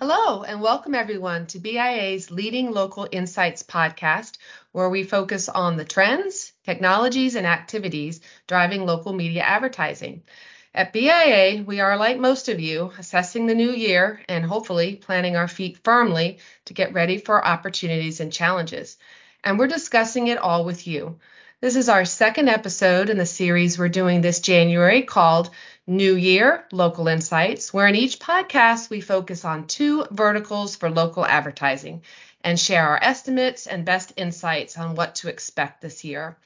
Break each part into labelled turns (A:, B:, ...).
A: Hello, and welcome everyone to BIA's Leading Local Insights podcast, where we focus on the trends, technologies, and activities driving local media advertising. At BIA, we are like most of you, assessing the new year and hopefully planting our feet firmly to get ready for opportunities and challenges. And we're discussing it all with you. This is our second episode in the series we're doing this January called New Year Local Insights, where in each podcast we focus on two verticals for local advertising and share our estimates and best insights on what to expect this year.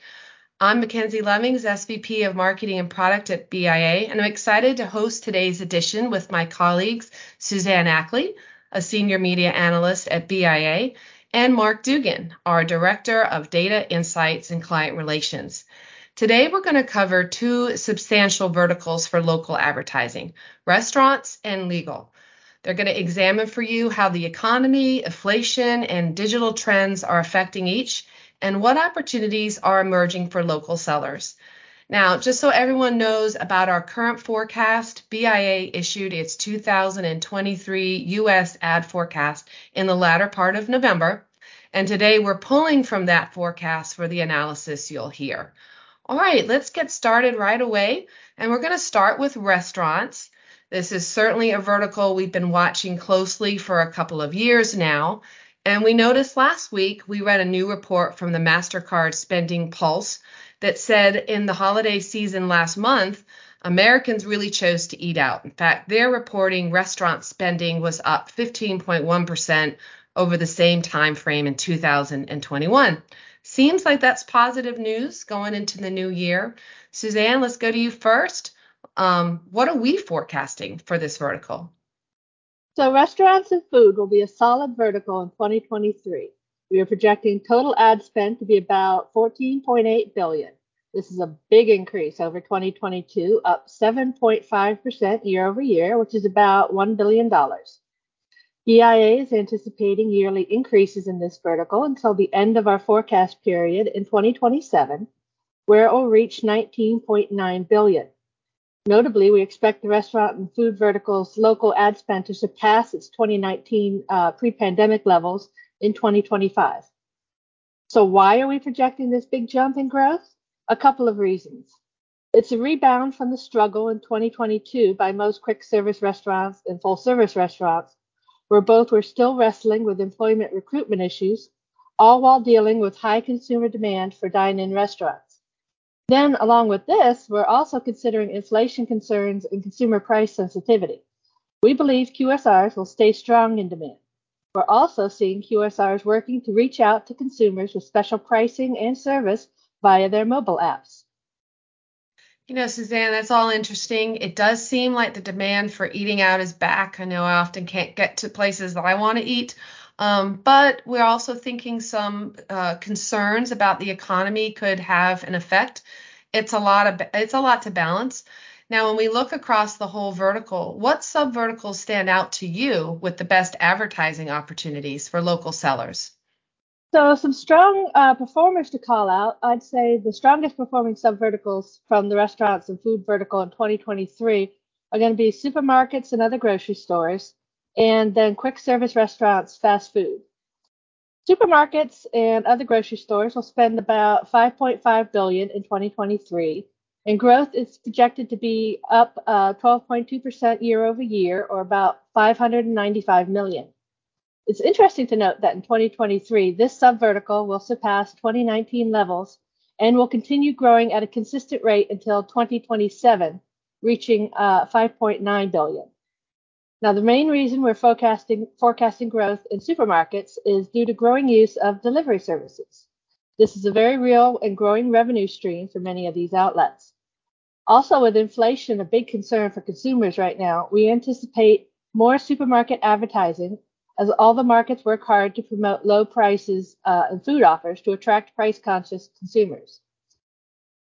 A: I'm Mackenzie Lemmings, SVP of Marketing and Product at BIA, and I'm excited to host today's edition with my colleagues Suzanne Ackley, a Senior Media Analyst at BIA, and Mark Dugan, our Director of Data Insights and Client Relations. Today, we're going to cover two substantial verticals for local advertising restaurants and legal. They're going to examine for you how the economy, inflation, and digital trends are affecting each, and what opportunities are emerging for local sellers. Now, just so everyone knows about our current forecast, BIA issued its 2023 US ad forecast in the latter part of November, and today we're pulling from that forecast for the analysis you'll hear. All right, let's get started right away. And we're going to start with restaurants. This is certainly a vertical we've been watching closely for a couple of years now. And we noticed last week we read a new report from the MasterCard Spending Pulse that said in the holiday season last month, Americans really chose to eat out. In fact, they're reporting restaurant spending was up 15.1% over the same time frame in 2021. Seems like that's positive news going into the new year. Suzanne, let's go to you first. Um, what are we forecasting for this vertical?
B: So, restaurants and food will be a solid vertical in 2023. We are projecting total ad spend to be about 14.8 billion. This is a big increase over 2022, up 7.5% year over year, which is about $1 billion. BIA is anticipating yearly increases in this vertical until the end of our forecast period in 2027, where it will reach 19.9 billion. Notably, we expect the restaurant and food vertical's local ad spend to surpass its 2019 uh, pre-pandemic levels in 2025. So why are we projecting this big jump in growth? A couple of reasons. It's a rebound from the struggle in 2022 by most quick service restaurants and full service restaurants where both were still wrestling with employment recruitment issues, all while dealing with high consumer demand for dine in restaurants. Then, along with this, we're also considering inflation concerns and consumer price sensitivity. We believe QSRs will stay strong in demand. We're also seeing QSRs working to reach out to consumers with special pricing and service via their mobile apps.
A: You know, Suzanne, that's all interesting. It does seem like the demand for eating out is back. I know I often can't get to places that I want to eat. Um, but we're also thinking some uh, concerns about the economy could have an effect. It's a lot of it's a lot to balance. Now, when we look across the whole vertical, what sub verticals stand out to you with the best advertising opportunities for local sellers?
B: So some strong uh, performers to call out. I'd say the strongest performing subverticals from the restaurants and food vertical in 2023 are going to be supermarkets and other grocery stores, and then quick service restaurants, fast food. Supermarkets and other grocery stores will spend about 5.5 billion in 2023, and growth is projected to be up uh, 12.2% year over year, or about 595 million. It's interesting to note that in 2023, this subvertical will surpass 2019 levels and will continue growing at a consistent rate until 2027, reaching uh, 5.9 billion. Now, the main reason we're forecasting, forecasting growth in supermarkets is due to growing use of delivery services. This is a very real and growing revenue stream for many of these outlets. Also, with inflation a big concern for consumers right now, we anticipate more supermarket advertising as all the markets work hard to promote low prices uh, and food offers to attract price conscious consumers.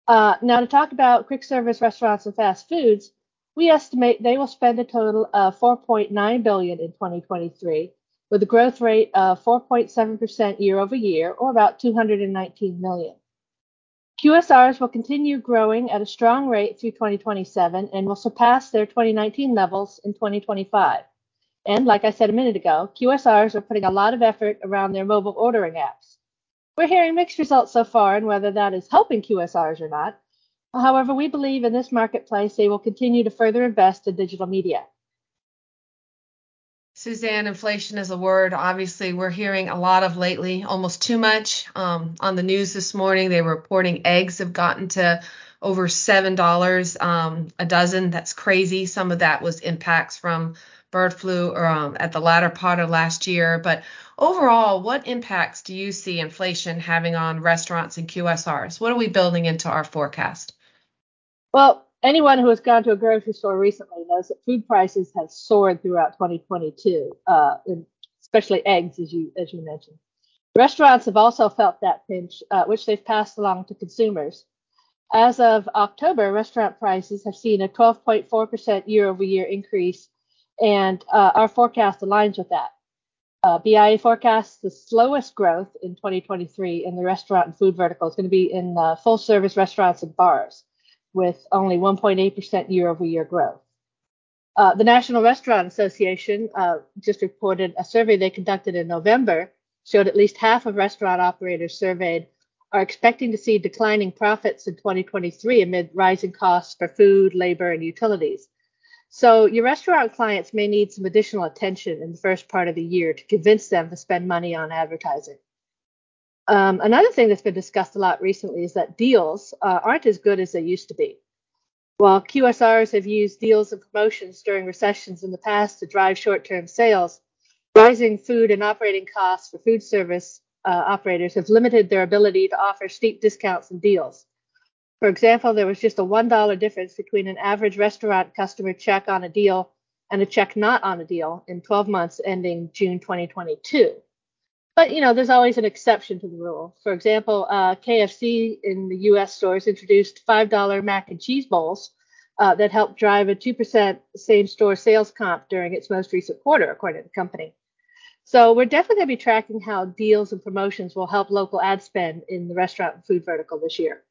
B: Uh, now, to talk about quick service restaurants and fast foods, we estimate they will spend a total of 4.9 billion in 2023, with a growth rate of 4.7% year over year, or about 219 million. QSRs will continue growing at a strong rate through 2027 and will surpass their 2019 levels in 2025. And like I said a minute ago, QSRs are putting a lot of effort around their mobile ordering apps. We're hearing mixed results so far on whether that is helping QSRs or not. However, we believe in this marketplace they will continue to further invest in digital media.
A: Suzanne, inflation is a word. Obviously, we're hearing a lot of lately, almost too much. Um, on the news this morning, they were reporting eggs have gotten to over seven dollars um, a dozen. That's crazy. Some of that was impacts from bird flu um, at the latter part of last year. But overall, what impacts do you see inflation having on restaurants and QSRs? What are we building into our forecast?
B: Well, anyone who has gone to a grocery store recently knows that food prices have soared throughout 2022, uh, especially eggs, as you as you mentioned. Restaurants have also felt that pinch, uh, which they've passed along to consumers. As of October, restaurant prices have seen a 12.4% year over year increase and uh, our forecast aligns with that. Uh, BIA forecasts the slowest growth in 2023 in the restaurant and food vertical is going to be in uh, full service restaurants and bars, with only 1.8% year over year growth. Uh, the National Restaurant Association uh, just reported a survey they conducted in November showed at least half of restaurant operators surveyed are expecting to see declining profits in 2023 amid rising costs for food, labor, and utilities. So your restaurant clients may need some additional attention in the first part of the year to convince them to spend money on advertising. Um, another thing that's been discussed a lot recently is that deals uh, aren't as good as they used to be. While QSRs have used deals and promotions during recessions in the past to drive short term sales, rising food and operating costs for food service uh, operators have limited their ability to offer steep discounts and deals. For example, there was just a $1 difference between an average restaurant customer check on a deal and a check not on a deal in 12 months ending June 2022. But you know, there's always an exception to the rule. For example, uh, KFC in the U.S. stores introduced $5 mac and cheese bowls uh, that helped drive a 2% same-store sales comp during its most recent quarter, according to the company. So we're definitely going to be tracking how deals and promotions will help local ad spend in the restaurant and food vertical this year.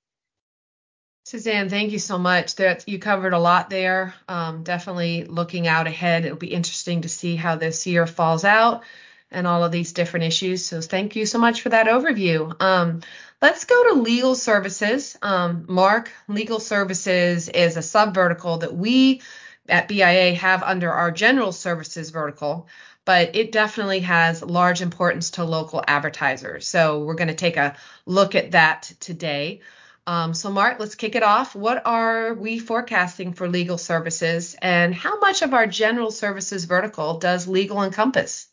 A: Suzanne, thank you so much. That you covered a lot there. Um, definitely looking out ahead. It'll be interesting to see how this year falls out and all of these different issues. So thank you so much for that overview. Um, let's go to legal services. Um, Mark, legal services is a sub vertical that we at BIA have under our general services vertical, but it definitely has large importance to local advertisers. So we're going to take a look at that today. Um, so, Mark, let's kick it off. What are we forecasting for legal services, and how much of our general services vertical does legal encompass?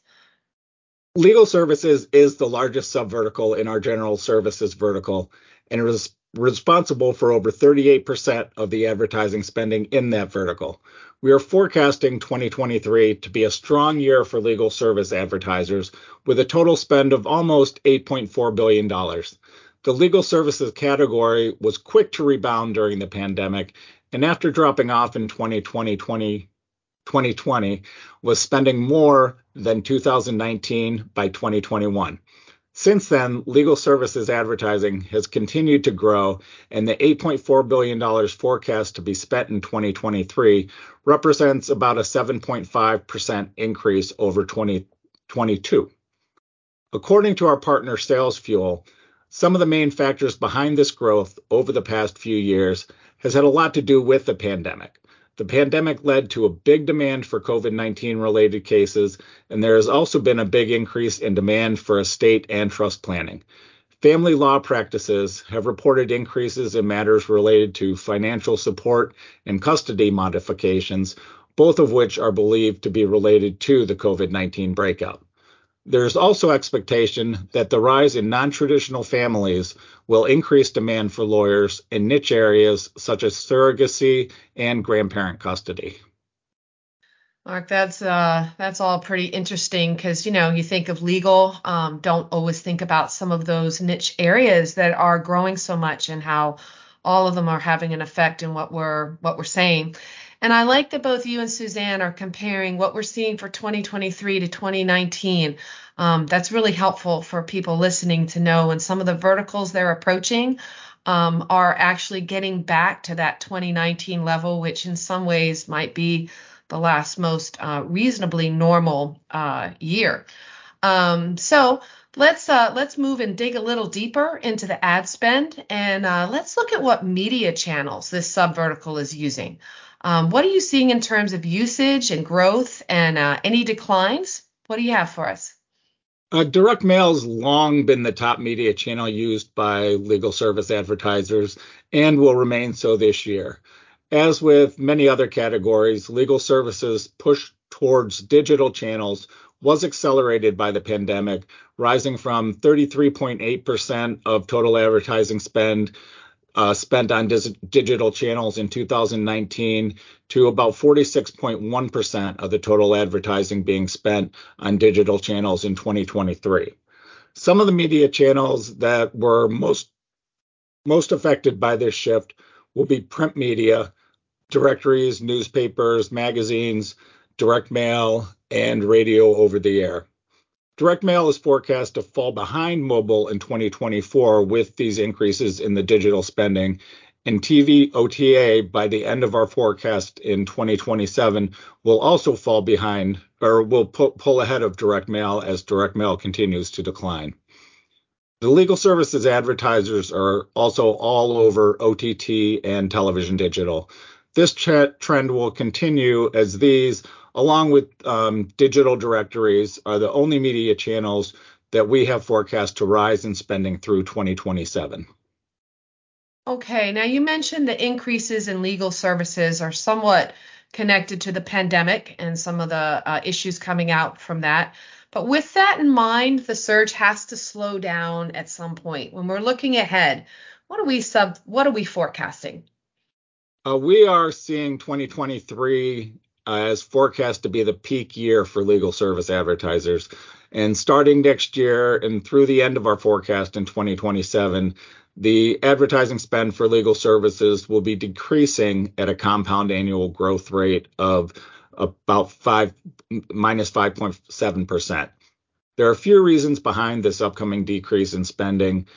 C: Legal services is the largest subvertical in our general services vertical, and it is responsible for over 38% of the advertising spending in that vertical. We are forecasting 2023 to be a strong year for legal service advertisers with a total spend of almost $8.4 billion. The legal services category was quick to rebound during the pandemic, and after dropping off in 2020, 2020 was spending more than 2019 by 2021. Since then, legal services advertising has continued to grow, and the $8.4 billion forecast to be spent in 2023 represents about a 7.5% increase over 2022. According to our partner SalesFuel, some of the main factors behind this growth over the past few years has had a lot to do with the pandemic. The pandemic led to a big demand for COVID 19 related cases, and there has also been a big increase in demand for estate and trust planning. Family law practices have reported increases in matters related to financial support and custody modifications, both of which are believed to be related to the COVID 19 breakout. There's also expectation that the rise in non-traditional families will increase demand for lawyers in niche areas such as surrogacy and grandparent custody.
A: Mark, that's uh, that's all pretty interesting because you know you think of legal, um, don't always think about some of those niche areas that are growing so much and how all of them are having an effect in what we're what we're saying. And I like that both you and Suzanne are comparing what we're seeing for 2023 to 2019. Um, that's really helpful for people listening to know when some of the verticals they're approaching um, are actually getting back to that 2019 level, which in some ways might be the last most uh, reasonably normal uh, year. Um, so let's uh, let's move and dig a little deeper into the ad spend, and uh, let's look at what media channels this subvertical is using. Um, what are you seeing in terms of usage and growth, and uh, any declines? What do you have for us?
C: Uh, direct mail has long been the top media channel used by legal service advertisers and will remain so this year. As with many other categories, legal services push towards digital channels was accelerated by the pandemic, rising from 33.8% of total advertising spend uh, spent on dis- digital channels in 2019 to about 46.1% of the total advertising being spent on digital channels in 2023. Some of the media channels that were most most affected by this shift will be print media, directories, newspapers, magazines, direct mail, and radio over the air. Direct mail is forecast to fall behind mobile in 2024 with these increases in the digital spending. And TV OTA by the end of our forecast in 2027 will also fall behind or will pull ahead of direct mail as direct mail continues to decline. The legal services advertisers are also all over OTT and television digital. This trend will continue as these along with um, digital directories, are the only media channels that we have forecast to rise in spending through 2027.
A: Okay, now you mentioned the increases in legal services are somewhat connected to the pandemic and some of the uh, issues coming out from that. But with that in mind, the surge has to slow down at some point. When we're looking ahead, what are we sub what are we forecasting?
C: Uh, we are seeing 2023 uh, as forecast to be the peak year for legal service advertisers. And starting next year and through the end of our forecast in 2027, the advertising spend for legal services will be decreasing at a compound annual growth rate of about five minus 5.7%. There are a few reasons behind this upcoming decrease in spending.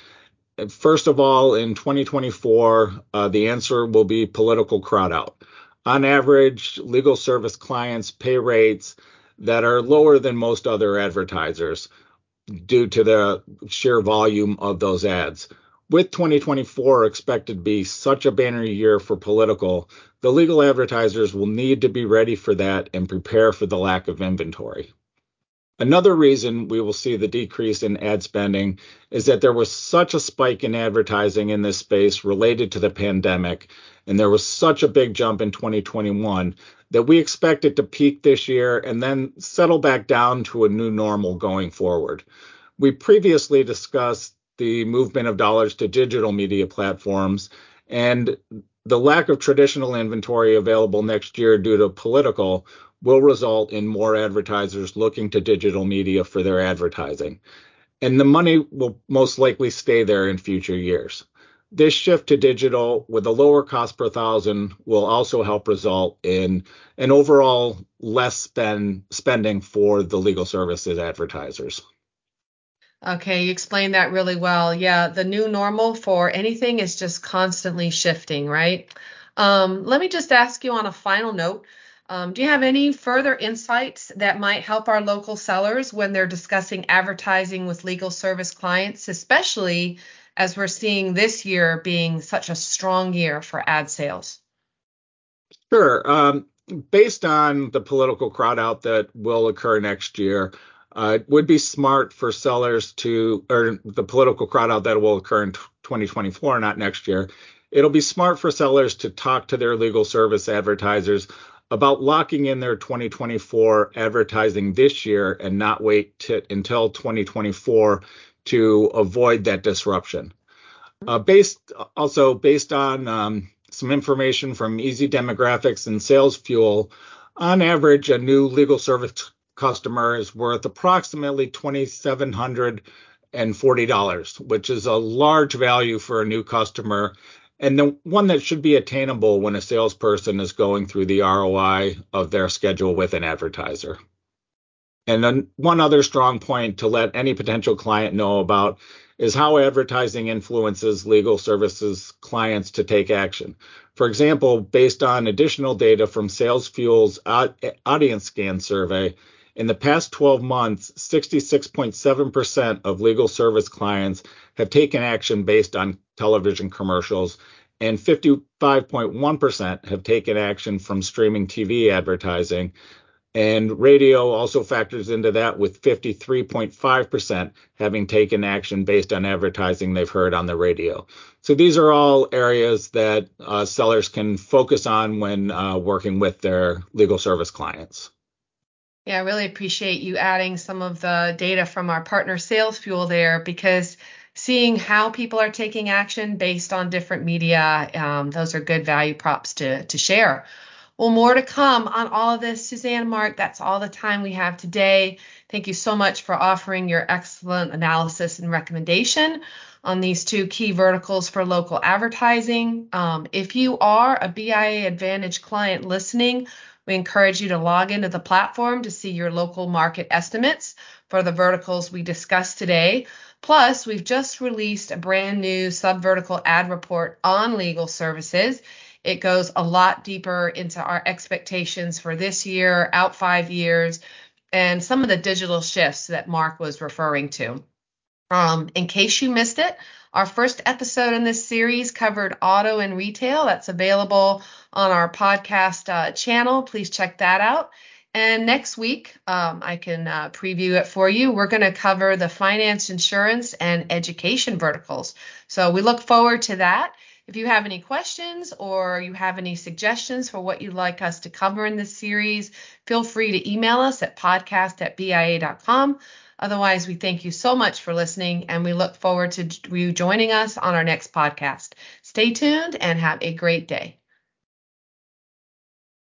C: First of all, in 2024, uh, the answer will be political crowd out on average, legal service clients pay rates that are lower than most other advertisers due to the sheer volume of those ads. With 2024 expected to be such a banner year for political, the legal advertisers will need to be ready for that and prepare for the lack of inventory. Another reason we will see the decrease in ad spending is that there was such a spike in advertising in this space related to the pandemic, and there was such a big jump in 2021 that we expect it to peak this year and then settle back down to a new normal going forward. We previously discussed the movement of dollars to digital media platforms and the lack of traditional inventory available next year due to political will result in more advertisers looking to digital media for their advertising. And the money will most likely stay there in future years. This shift to digital with a lower cost per thousand will also help result in an overall less spend spending for the legal services advertisers.
A: Okay, you explained that really well. Yeah, the new normal for anything is just constantly shifting, right? Um, let me just ask you on a final note um, do you have any further insights that might help our local sellers when they're discussing advertising with legal service clients, especially as we're seeing this year being such a strong year for ad sales?
C: Sure. Um, based on the political crowd out that will occur next year, uh, it would be smart for sellers to, or the political crowd out that will occur in 2024, not next year. It'll be smart for sellers to talk to their legal service advertisers about locking in their 2024 advertising this year and not wait t- until 2024 to avoid that disruption. Uh, based also based on um, some information from Easy Demographics and Sales Fuel, on average, a new legal service customer is worth approximately $2,740, which is a large value for a new customer and the one that should be attainable when a salesperson is going through the ROI of their schedule with an advertiser. And then one other strong point to let any potential client know about is how advertising influences legal services clients to take action. For example, based on additional data from SalesFuel's audience scan survey, in the past 12 months, 66.7% of legal service clients have taken action based on television commercials, and 55.1% have taken action from streaming TV advertising. And radio also factors into that with 53.5% having taken action based on advertising they've heard on the radio. So these are all areas that uh, sellers can focus on when uh, working with their legal service clients.
A: Yeah, I really appreciate you adding some of the data from our partner SalesFuel there because seeing how people are taking action based on different media, um, those are good value props to, to share. Well, more to come on all of this. Suzanne Mark, that's all the time we have today. Thank you so much for offering your excellent analysis and recommendation on these two key verticals for local advertising. Um, if you are a BIA Advantage client listening, we encourage you to log into the platform to see your local market estimates for the verticals we discussed today. Plus, we've just released a brand new subvertical ad report on legal services. It goes a lot deeper into our expectations for this year, out five years, and some of the digital shifts that Mark was referring to. Um, in case you missed it, our first episode in this series covered auto and retail. That's available on our podcast uh, channel. Please check that out. And next week, um, I can uh, preview it for you. We're going to cover the finance, insurance, and education verticals. So we look forward to that. If you have any questions or you have any suggestions for what you'd like us to cover in this series, feel free to email us at podcast at bia.com. Otherwise, we thank you so much for listening and we look forward to you joining us on our next podcast. Stay tuned and have a great day.